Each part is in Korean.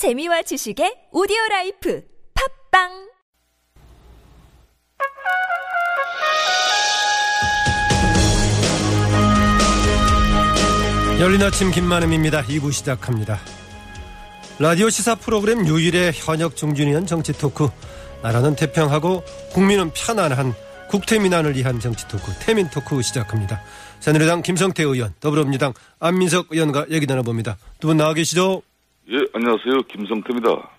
재미와 지식의 오디오 라이프 팟빵 열린 아침 김만흠입니다. 2부 시작합니다. 라디오 시사 프로그램 유일의 현역 중진의원 정치 토크. 나라는 태평하고 국민은 편안한 국태민안을 위한 정치 토크 태민 토크 시작합니다. 새누리당 김성태 의원, 더불어민주당 안민석 의원과 얘기 나눠봅니다. 두 분 나와 계시죠? 예, 안녕하세요. 김성태입니다.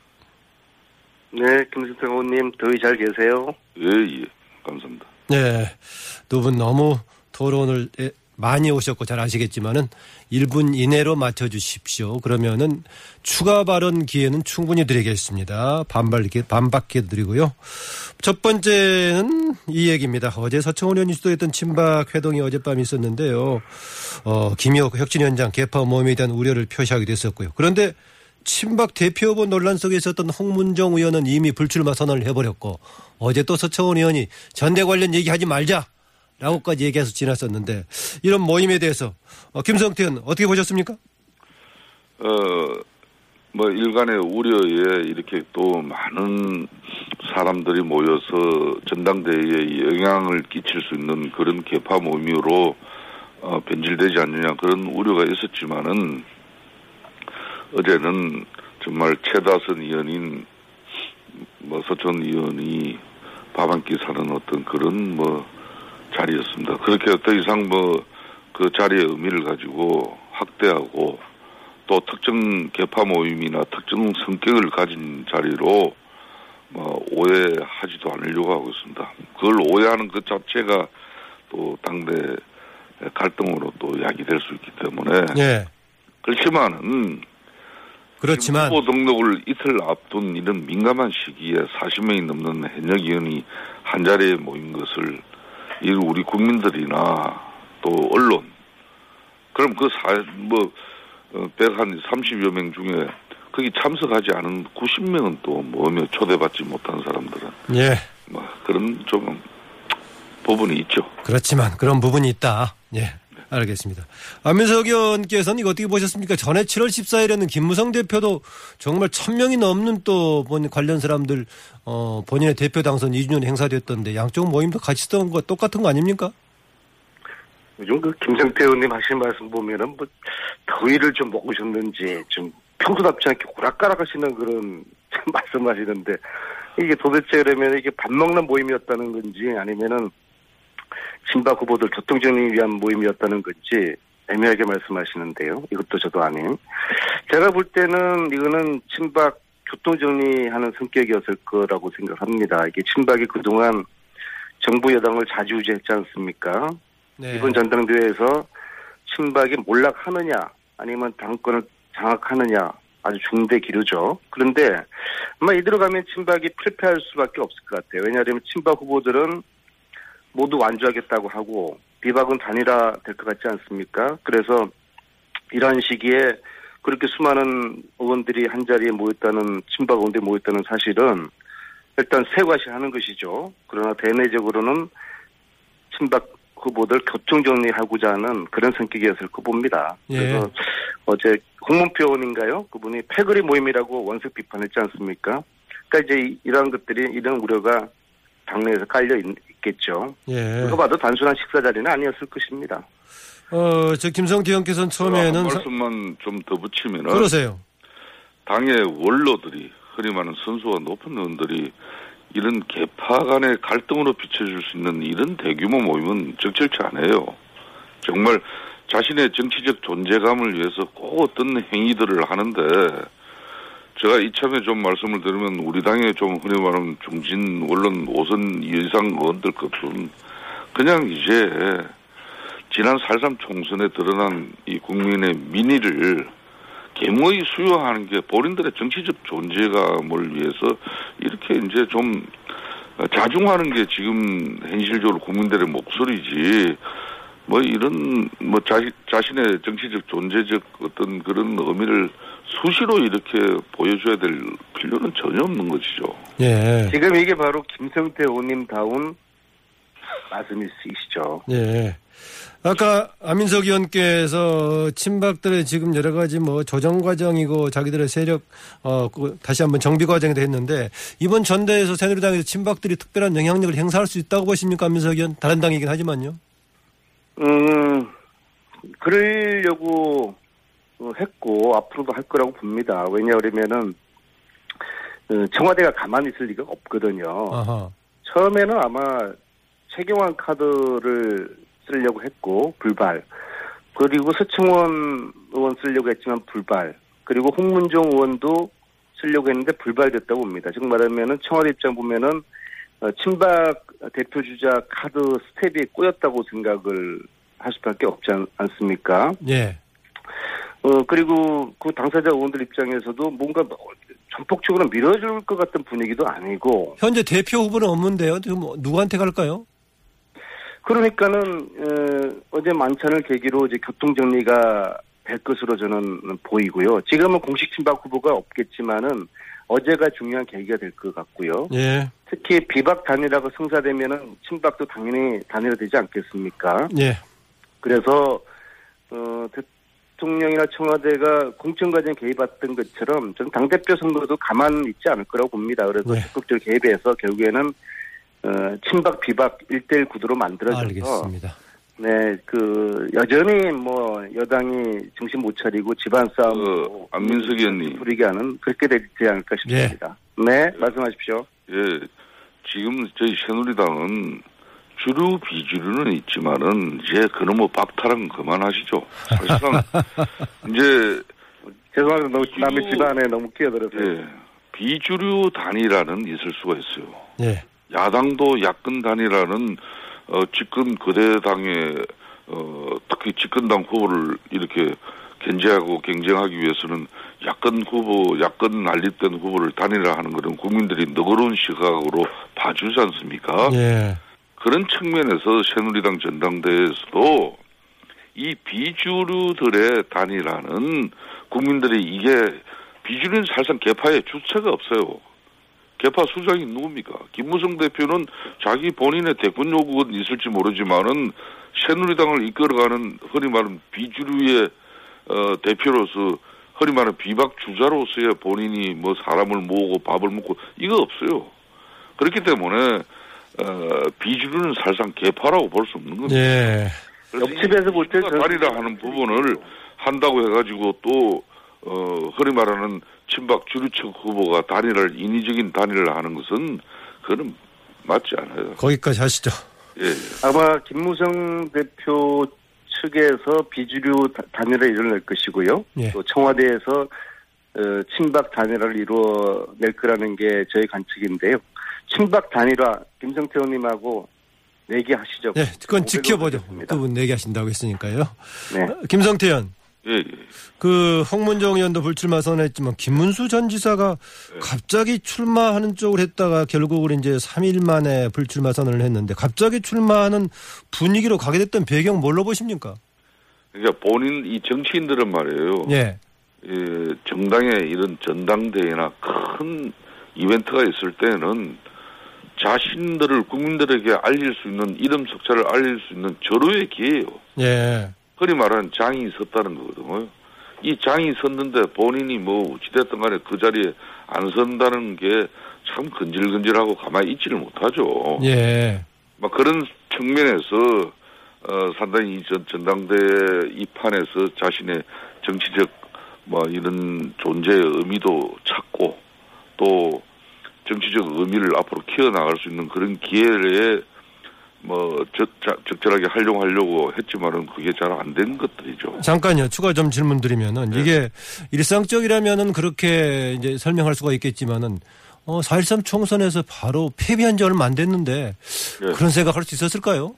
네, 김승태 의원님 더위 잘 계세요? 예, 예. 감사합니다. 네. 두 분 너무 토론을 많이 오셨고 잘 아시겠지만은 1분 이내로 맞춰주십시오. 그러면은 추가 발언 기회는 충분히 드리겠습니다. 반발, 반박해 드리고요. 첫 번째는 이 얘기입니다. 어제 서청원 의원이 주도했던 친박 회동이 어젯밤 있었는데요. 어, 김혁 혁신위원장 개파 모임에 대한 우려를 표시하게 됐었고요. 그런데 친박 대표 후보 논란 속에 있었던 홍문정 의원은 이미 불출마 선언을 해버렸고 어제 또 서청원 의원이 전대 관련 얘기하지 말자. 라고까지 얘기해서 지났었는데 이런 모임에 대해서 어, 김성태 의원 어떻게 보셨습니까? 어, 뭐 일간의 우려에 이렇게 또 많은 사람들이 모여서 전당대회에 영향을 끼칠 수 있는 그런 개파 모임으로 어, 변질되지 않느냐 그런 우려가 있었지만은 어제는 정말 최다선 의원인 뭐 서천 의원이 밥 한 끼 사는 어떤 그런 뭐 자리였습니다. 그렇게 더 이상 뭐 그 자리의 의미를 가지고 확대하고 또 특정 개파 모임이나 특정 성격을 가진 자리로 뭐 오해하지도 않으려고 하고 있습니다. 그걸 오해하는 그 자체가 또 당대 갈등으로 또 야기될 수 있기 때문에 예. 그렇지만은 그렇지만 후보 등록을 이틀 앞둔 이런 민감한 시기에 40명이 넘는 현역 의원이 한 자리에 모인 것을 이 우리 국민들이나 또 언론 그럼 그사뭐 100한 30여 명 중에 거기 참석하지 않은 90명은 또 뭐며 초대받지 못한 사람들은 예. 뭐 그런 좀 부분이 있죠. 그렇지만 그런 부분이 있다. 예. 알겠습니다. 안민석 의원께서는 이거 어떻게 보셨습니까? 전에 7월 14일에는 김무성 대표도 정말 천 명이 넘는 또 관련 사람들 어 본인의 대표 당선 2주년 행사됐던데 양쪽 모임도 같이 했던 거 똑같은 거 아닙니까? 요즘 그 김성태 의원님 하신 말씀 보면은 뭐 더위를 좀 먹으셨는지 좀 평소답지 않게 오락가락 하시는 그런 말씀하시는데 이게 도대체 그러면 이게 밥 먹는 모임이었다는 건지 아니면은 친박 후보들 교통정리 위한 모임이었다는 건지 애매하게 말씀하시는데요. 이것도 저도 아닌. 제가 볼 때는 이거는 친박 교통정리하는 성격이었을 거라고 생각합니다. 이게 친박이 그동안 정부 여당을 자주우지했지 않습니까? 네. 이번 전당대회에서 친박이 몰락하느냐 아니면 당권을 장악하느냐 아주 중대 기류죠. 그런데 아마 이대로 가면 친박이 실패할 수밖에 없을 것 같아요. 왜냐하면 친박 후보들은 모두 완주하겠다고 하고 비박은 단일화 될 것 같지 않습니까? 그래서 이러한 시기에 그렇게 수많은 의원들이 한 자리에 모였다는 친박 의원들이 모였다는 사실은 일단 세과시하는 것이죠. 그러나 대내적으로는 친박 후보들 교통 정리하고자 하는 그런 성격이었을 거 봅니다. 예. 그래서 어제 홍문표 의원인가요? 그분이 패거리 모임이라고 원색 비판했지 않습니까? 그러니까 이제 이러한 것들이 이런 우려가 당내에서 깔려 있, 겠죠 예. 그거 봐도 단순한 식사 자리는 아니었을 것입니다. 어, 저 김성태 의원께서는 처음에는 말씀만 좀 더 붙이면은 그러세요. 당의 원로들이 흔히 말하는 선수와 높은 의원들이 이런 개파 간의 갈등으로 비춰줄 수 있는 이런 대규모 모임은 적절치 않아요. 정말 자신의 정치적 존재감을 위해서 꼭 어떤 행위들을 하는데 제가 이참에 좀 말씀을 드리면 우리 당의 좀 흔히 말하는 중진 언론 5선 이상 의원들 것은 그냥 이제 지난 4.3 총선에 드러난 이 국민의 민의를 개무의 수용하는 게 본인들의 정치적 존재감을 위해서 이렇게 이제 좀 자중하는 게 지금 현실적으로 국민들의 목소리지. 뭐 이런 뭐 자신 자신의 정치적 존재적 어떤 그런 의미를 수시로 이렇게 보여줘야 될 필요는 전혀 없는 것이죠. 예. 지금 이게 바로 김성태 의원님 다운 말씀이시죠. 예. 아까 안민석 의원께서 친박들의 지금 여러 가지 뭐 조정 과정이고 자기들의 세력 어그 다시 한번 정비 과정이 됐는데 이번 전대에서 새누리당에서 친박들이 특별한 영향력을 행사할 수 있다고 보십니까 안민석 의원? 다른 당이긴 하지만요. 음, 그러려고 했고 앞으로도 할 거라고 봅니다. 왜냐하면은 어, 청와대가 가만히 있을 리가 없거든요. 아하. 처음에는 아마 최경환 카드를 쓰려고 했고 불발. 그리고 서청원 의원 쓰려고 했지만 불발. 그리고 홍문종 의원도 쓰려고 했는데 불발됐다고 봅니다. 즉 말하면은 청와대 입장 보면은 어, 친박 대표 주자 카드 스텝이 꼬였다고 생각을 할 수밖에 없지 않, 않습니까? 예. 어 그리고 그 당사자 의원들 입장에서도 뭔가 전폭적으로 밀어줄 것 같은 분위기도 아니고 현재 대표 후보는 없는데요. 지금 뭐 누구한테 갈까요? 그러니까는 어, 어제 만찬을 계기로 이제 교통 정리가 될 것으로 저는 보이고요. 지금은 공식 친박 후보가 없겠지만은 어제가 중요한 계기가 될 것 같고요. 예. 특히 비박 단일화가 성사되면은 친박도 당연히 단일화되지 않겠습니까? 예. 그래서 어, 대통령이나 청와대가 공천 과정 개입했던 것처럼 저는 당 대표 선거도 가만 있지 않을 거라고 봅니다. 그래서 네. 적극적으로 개입해서 결국에는 어, 친박 비박 1대1 구도로 만들어져서 알겠습니다. 네, 그 여전히 뭐 여당이 정신 못 차리고 집안 싸움 그 안민석 의원님. 부리게 하는 그렇게 되지 않을까 싶습니다. 네, 말씀하십시오. 예, 지금 저희 새누리당은 주류 비주류는 있지만은 이제 그놈의 박탈은 그만하시죠. 사실상 이제 죄송합니다. 너무 비주- 남의 집안에 너무 끼어들어서. 예, 비주류 단일화는 있을 수가 있어요. 예. 야당도 야권 단일화는 어, 집권 거대 당의 어, 특히 집권당 후보를 이렇게 견제하고 경쟁하기 위해서는 야권 후보, 야권 난립된 후보를 단일화하는 것은 국민들이 너그러운 시각으로 봐주지 않습니까? 예. 그런 측면에서 새누리당 전당대회에서도 이 비주류들의 단일화는 국민들이 이게 비주류는 사실상 개파의 주체가 없어요. 개파 수장이 누굽니까? 김무성 대표는 자기 본인의 대권 요구는 있을지 모르지만은 새누리당을 이끌어가는 흔히 말하는 비주류의 어, 대표로서 흔히 말하는 비박 주자로서의 본인이 뭐 사람을 모으고 밥을 먹고 이거 없어요. 그렇기 때문에 어, 비주류는 사실상 개파라고 볼 수 없는 겁니다. 예. 옆집에서 볼때 이 단일화 하는 부분을 한다고 해가지고 또 어, 흔히 말하는 친박 주류측 후보가 단일화를 인위적인 단일화를 하는 것은 그는 맞지 않아요. 거기까지 하시죠. 예, 예. 아마 김무성 대표 측에서 비주류 다- 단일화 이뤄낼 것이고요. 예. 또 청와대에서 어, 친박 단일화를 이루어낼 거라는 게 저희 관측인데요. 친박 단일화 김성태 의원님하고 내기하시죠. 예. 그건 지켜보죠. 하겠습니다. 두분 얘기하신다고 했으니까요. 네. 어, 김성태 의원. 예, 예. 그 홍문정 의원도 불출마 선언했지만 김문수 전 지사가 네. 갑자기 출마하는 쪽으로 했다가 결국은 이제 3일 만에 불출마 선언을 했는데 갑자기 출마하는 분위기로 가게 됐던 배경 뭘로 보십니까? 그러니까 본인 이 정치인들은 말이에요. 예. 예, 정당의 이런 전당대회나 큰 이벤트가 있을 때는 자신들을 국민들에게 알릴 수 있는 이름 석자를 알릴 수 있는 절호의 기회예요. 예. 흔히 말하는 장이 섰다는 거거든요. 이 장이 섰는데 본인이 뭐 어찌됐든 간에 그 자리에 안 선다는 게 참 근질근질하고 가만히 있지를 못하죠. 예. 막 그런 측면에서 어 상당히 이 전, 전당대 이 판에서 자신의 정치적 뭐 이런 존재의 의미도 찾고 또 정치적 의미를 앞으로 키워나갈 수 있는 그런 기회에 뭐 적, 자- 적절하게 활용하려고 했지만은 그게 잘 안 된 것들이죠. 잠깐요. 추가 좀 질문 드리면은 네. 이게 일상적이라면은 그렇게 이제 설명할 수가 있겠지만은 어, 4.13 총선에서 바로 패배한 지 얼마 안 됐는데 예. 그런 생각할 수 있었을까요?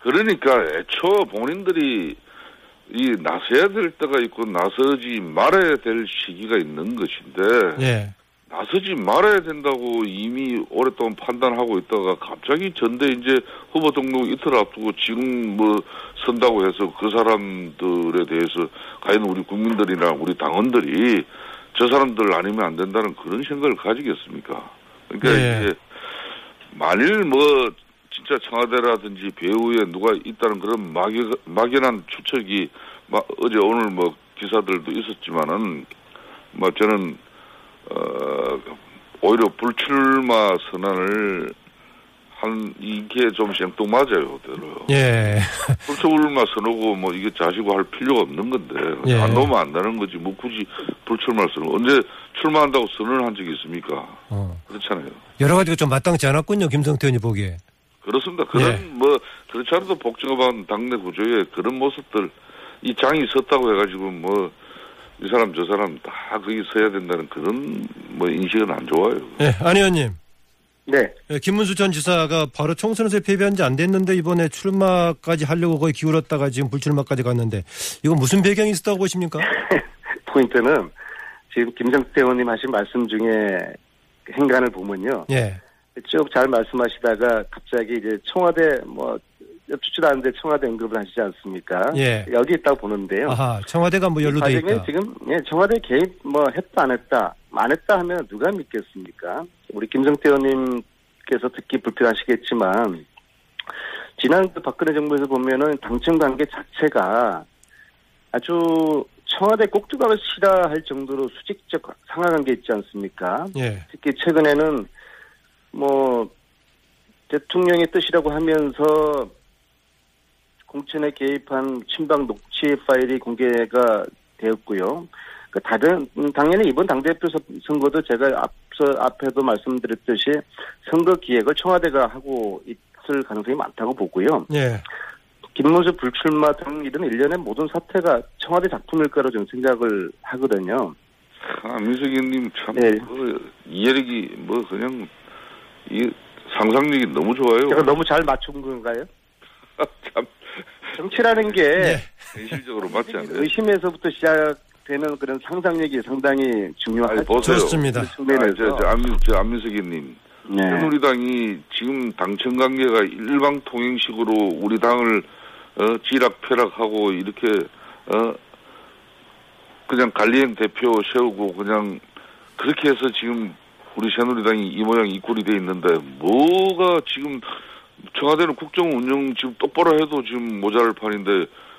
그러니까 애초 본인들이 이 나서야 될 때가 있고 나서지 말아야 될 시기가 있는 것인데 예. 나서지 말아야 된다고 이미 오랫동안 판단하고 있다가 갑자기 전대 이제 후보 등록 이틀 앞두고 지금 뭐 선다고 해서 그 사람들에 대해서 과연 우리 국민들이나 우리 당원들이 저 사람들 아니면 안 된다는 그런 생각을 가지겠습니까? 그러니까 예. 이게 만일 뭐 진짜 청와대라든지 배후에 누가 있다는 그런 막연, 막연한 추측이 마- 어제 오늘 뭐 기사들도 있었지만은 뭐 저는 어 오히려 불출마 선언을 한 이게 좀 생뚱맞아요, 대로요. 예. 불출마 선언고 뭐 이게 자시고 할 필요가 없는 건데 예. 안 넣으면 안 되는 거지 뭐 굳이 불출마 선언 언제 출마한다고 선언을 한 적이 있습니까? 어. 그렇잖아요. 여러 가지가 좀 마땅치 않았군요. 김성태 의원이 보기에. 그렇습니다. 그런 예. 뭐 그렇지 않아도 복잡한 당내 구조에 그런 모습들 이 장이 섰다고 해가지고 뭐 이 사람 저 사람 다 거기 서야 된다는 그런 뭐 인식은 안 좋아요. 예, 안 의원님. 네. 예, 김문수 전 지사가 바로 총선에서 패배한 지 안 됐는데 이번에 출마까지 하려고 거의 기울었다가 지금 불출마까지 갔는데 이건 무슨 배경이 있었다고 보십니까? 포인트는 지금 김정태 의원님 하신 말씀 중에 행간을 보면요. 예. 쭉잘 말씀하시다가 갑자기 이제 청와대 뭐 여쭙지도 않은데 청와대 언급을 하시지 않습니까? 예. 여기 있다고 보는데요. 아하, 청와대가 뭐 연루돼 있다. 지금 예, 청와대 개입 뭐 했다 안 했다 안 했다 하면 누가 믿겠습니까? 우리 김정태 의원님께서 듣기 불편하시겠지만 지난 그 박근혜 정부에서 보면은 당청 관계 자체가 아주 청와대 꼭두각을 싫어할 정도로 수직적 상하관계 있지 않습니까? 예. 특히 최근에는 뭐 대통령의 뜻이라고 하면서 공천에 개입한 친박 녹취 파일이 공개가 되었고요. 그 다른 음, 당연히 이번 당대표 선- 선거도 제가 앞서 앞에도 말씀드렸듯이 선거 기획을 청와대가 하고 있을 가능성이 많다고 보고요. 예. 김문수 불출마 등 이런 일련의 모든 사태가 청와대 작품일 거로 저는 생각을 하거든요. 아, 민석이님 참 네. 뭐, 이해력이 뭐 그냥 이 상상력이 너무 좋아요. 제가 너무 잘 맞춘 건가요? 참 정치라는 게 네. 현실적으로 맞지 않아요. 의심에서부터 시작되는 그런 상상력이 상당히 중요하죠. 아니, 보세요. 좋습니다. 그. 아, 저, 저, 안민, 저 안민석이님. 네. 새누리당이 지금 당청 관계가 일방 통행식으로 우리 당을 어, 지락펴락하고 이렇게 어 그냥 관리행 대표 세우고 그냥 그렇게 해서 지금 우리 새누리당이 이 모양 이 꼴이 돼 있는데 뭐가 지금 청와대는 국정 운영 지금 똑바로 해도 지금 모자랄 판인데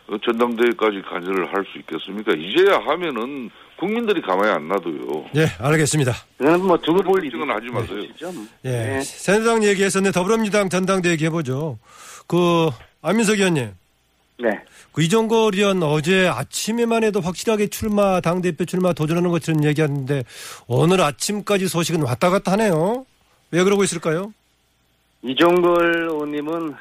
어, 전당대회까지 간절을 할수 있겠습니까? 이제야 하면은 국민들이 가만히 안 놔둬요. 예, 알겠습니다. 그건 뭐 두고 볼 걱정은 하지 마세요. 있죠. 예. 네. 새누리당 얘기했었는데 더불어민주당 전당대 얘기해보죠. 그, 안민석 의원님. 네. 그 이종걸 의원 어제 아침에만 해도 확실하게 출마, 당대표 출마 도전하는 것처럼 얘기하는데 오늘 아침까지 소식은 왔다 갔다 하네요. 왜 그러고 있을까요? 이종걸 의원님은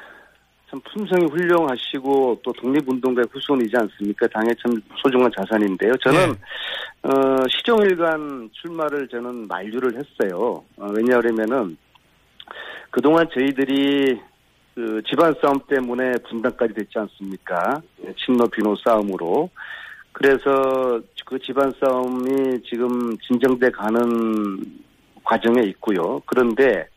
참 품성이 훌륭하시고 또 독립운동가의 후손이지 않습니까? 당의 참 소중한 자산인데요. 저는 네. 어, 시종일관 출마를 저는 만류를 했어요. 어, 왜냐하면은 그동안 저희들이 그 집안 싸움 때문에 분단까지 됐지 않습니까? 친노 비노 싸움으로. 그래서 그 집안 싸움이 지금 진정돼 가는 과정에 있고요. 그런데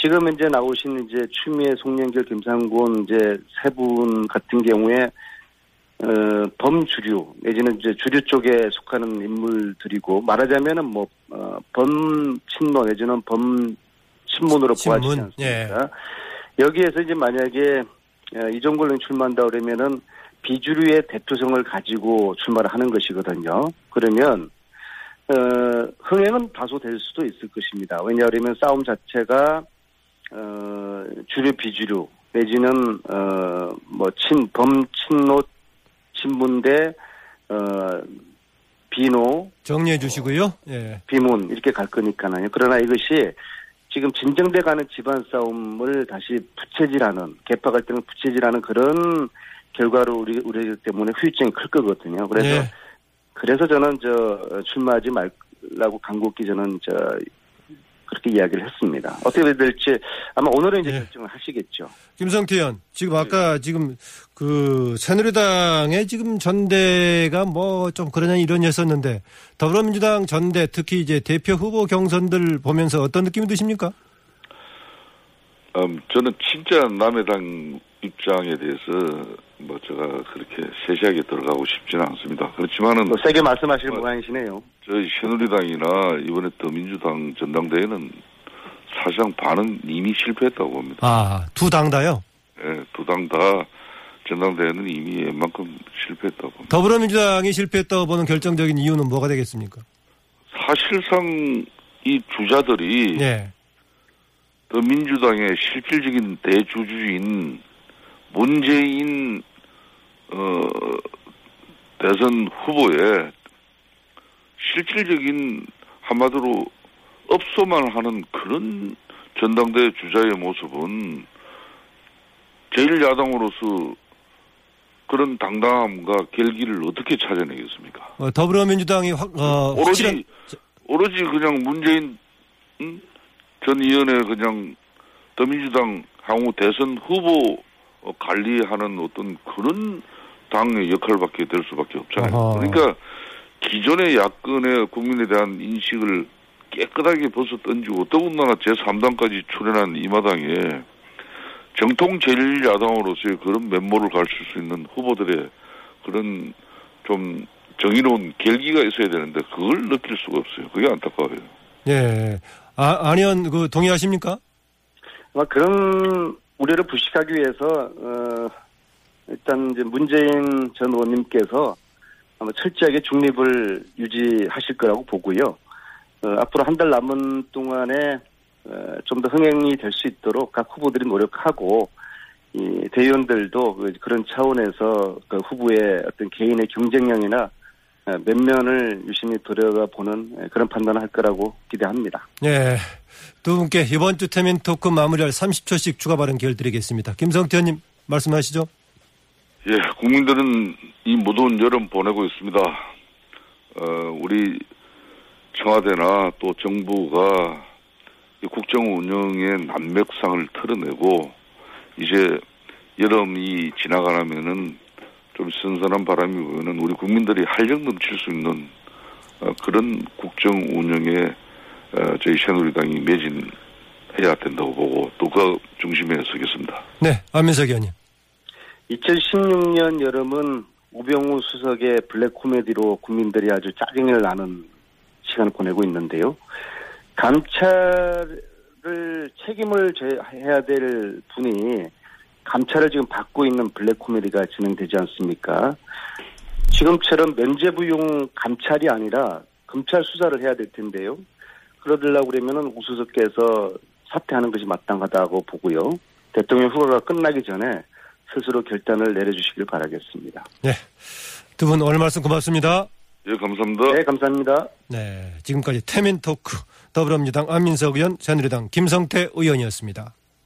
지금 이제 나오신 이제 추미애, 송영길, 김상곤 이제 세 분 같은 경우에 어, 범주류 내지는 이제 주류 쪽에 속하는 인물들이고 말하자면은 뭐 어, 범친노 내지는 범친문으로 친문, 보아지지 않습니까? 예. 여기에서 이제 만약에 어, 이종걸 의원 출마한다 그러면은 비주류의 대표성을 가지고 출마를 하는 것이거든요. 그러면 어, 흥행은 다소 될 수도 있을 것입니다. 왜냐하면 싸움 자체가 어, 주류 비주류 내지는 어, 뭐 친 범 친노 친문대 어, 비노 정리해 주시고요. 예. 비문 이렇게 갈 거니까요. 그러나 이것이 지금 진정돼 가는 집안 싸움을 다시 부채질하는 개파 갈등을 부채질하는 그런 결과로 우리 우리 때문에 후유증이 클 거거든요. 그래서 예. 그래서 저는 저 출마하지 말라고 간곡히 저는 저 그렇게 이야기를 했습니다. 어떻게 될지 아마 오늘은 이제 예. 결정을 하시겠죠. 김성태 의원, 지금 네. 아까 지금 그 새누리당의 지금 전대가 뭐 좀 그러냐 이러냐 했었는데 더불어민주당 전대 특히 이제 대표 후보 경선들 보면서 어떤 느낌이 드십니까? 음, 저는 진짜 남의 당 입장에 대해서 뭐 제가 그렇게 세세하게 들어가고 싶지는 않습니다. 그렇지만은 뭐 세게 말씀하실 어. 모양이시네요. 저희 새누리당이나 이번에 더민주당 전당대회는 사실상 반은 이미 실패했다고 봅니다. 아, 두 당 다요? 예, 두당 다 전당대회는 이미 웬만큼 실패했다고 봅니다. 더불어민주당이 실패했다고 보는 결정적인 이유는 뭐가 되겠습니까? 사실상 이 주자들이 예. 더 민주당의 실질적인 대주주인 문재인 어 대선 후보의 실질적인 한마디로 업소만 하는 그런 전당대 주자의 모습은 제1야당으로서 그런 당당함과 결기를 어떻게 찾아내겠습니까? 어, 더불어민주당이 확, 어, 확실한 오로지 오로지 그냥 문재인 응? 전 의원의 그냥 더민주당 향후 대선 후보 어, 관리하는 어떤 그런 당의 역할밖에 될 수밖에 없잖아요. 어허. 그러니까 기존의 야권의 국민에 대한 인식을 깨끗하게 벗어 던지고 더군다나 제3당까지 출연한 이 마당에 정통 제1야당으로서의 그런 면모를 갖출 수 있는 후보들의 그런 좀 정의로운 결기가 있어야 되는데 그걸 느낄 수가 없어요. 그게 안타까워요. 예. 아, 안의원 그 동의하십니까? 아마 그런 우려를 부식하기 위해서 어, 일단 이제 문재인 전 의원님께서 아마 철저하게 중립을 유지하실 거라고 보고요. 어, 앞으로 한 달 남은 동안에 어, 좀 더 흥행이 될 수 있도록 각 후보들이 노력하고 이 대의원들도 그- 그런 차원에서 그 후보의 어떤 개인의 경쟁력이나 어, 면면을 유심히 들여다 보는 그런 판단을 할 거라고 기대합니다. 예. 두 분께 이번 주 태민 토크 마무리할 30초씩 추가 발언 기회 드리겠습니다. 김성태 의원님 말씀하시죠. 예, 국민들은 이 무더운 여름 보내고 있습니다. 어, 우리 청와대나 또 정부가 이 국정 운영의 난맥상을 털어내고 이제 여름이 지나가려면은 좀 선선한 바람이 부는 우리 국민들이 활력 넘칠 수 있는 어, 그런 국정 운영에 어, 저희 새누리당이 매진해야 된다고 보고 또 그 중심에 서겠습니다. 네. 안민석 의원님. 2016년 여름은 우병우 수석의 블랙 코미디로 국민들이 아주 짜증을 나는 시간을 보내고 있는데요. 감찰을 책임을 져야 될 분이 감찰을 지금 받고 있는 블랙 코미디가 진행되지 않습니까? 지금처럼 면죄부용 감찰이 아니라 검찰 수사를 해야 될 텐데요. 그러려고 그러면은 우수석께서 사퇴하는 것이 마땅하다고 보고요. 대통령 후보가 끝나기 전에 스스로 결단을 내려주시길 바라겠습니다. 네. 두 분 오늘 말씀 고맙습니다. 예, 감사합니다. 네, 감사합니다. 네. 지금까지 태민 토크 더불어민주당 안민석 의원, 새누리당 김성태 의원이었습니다.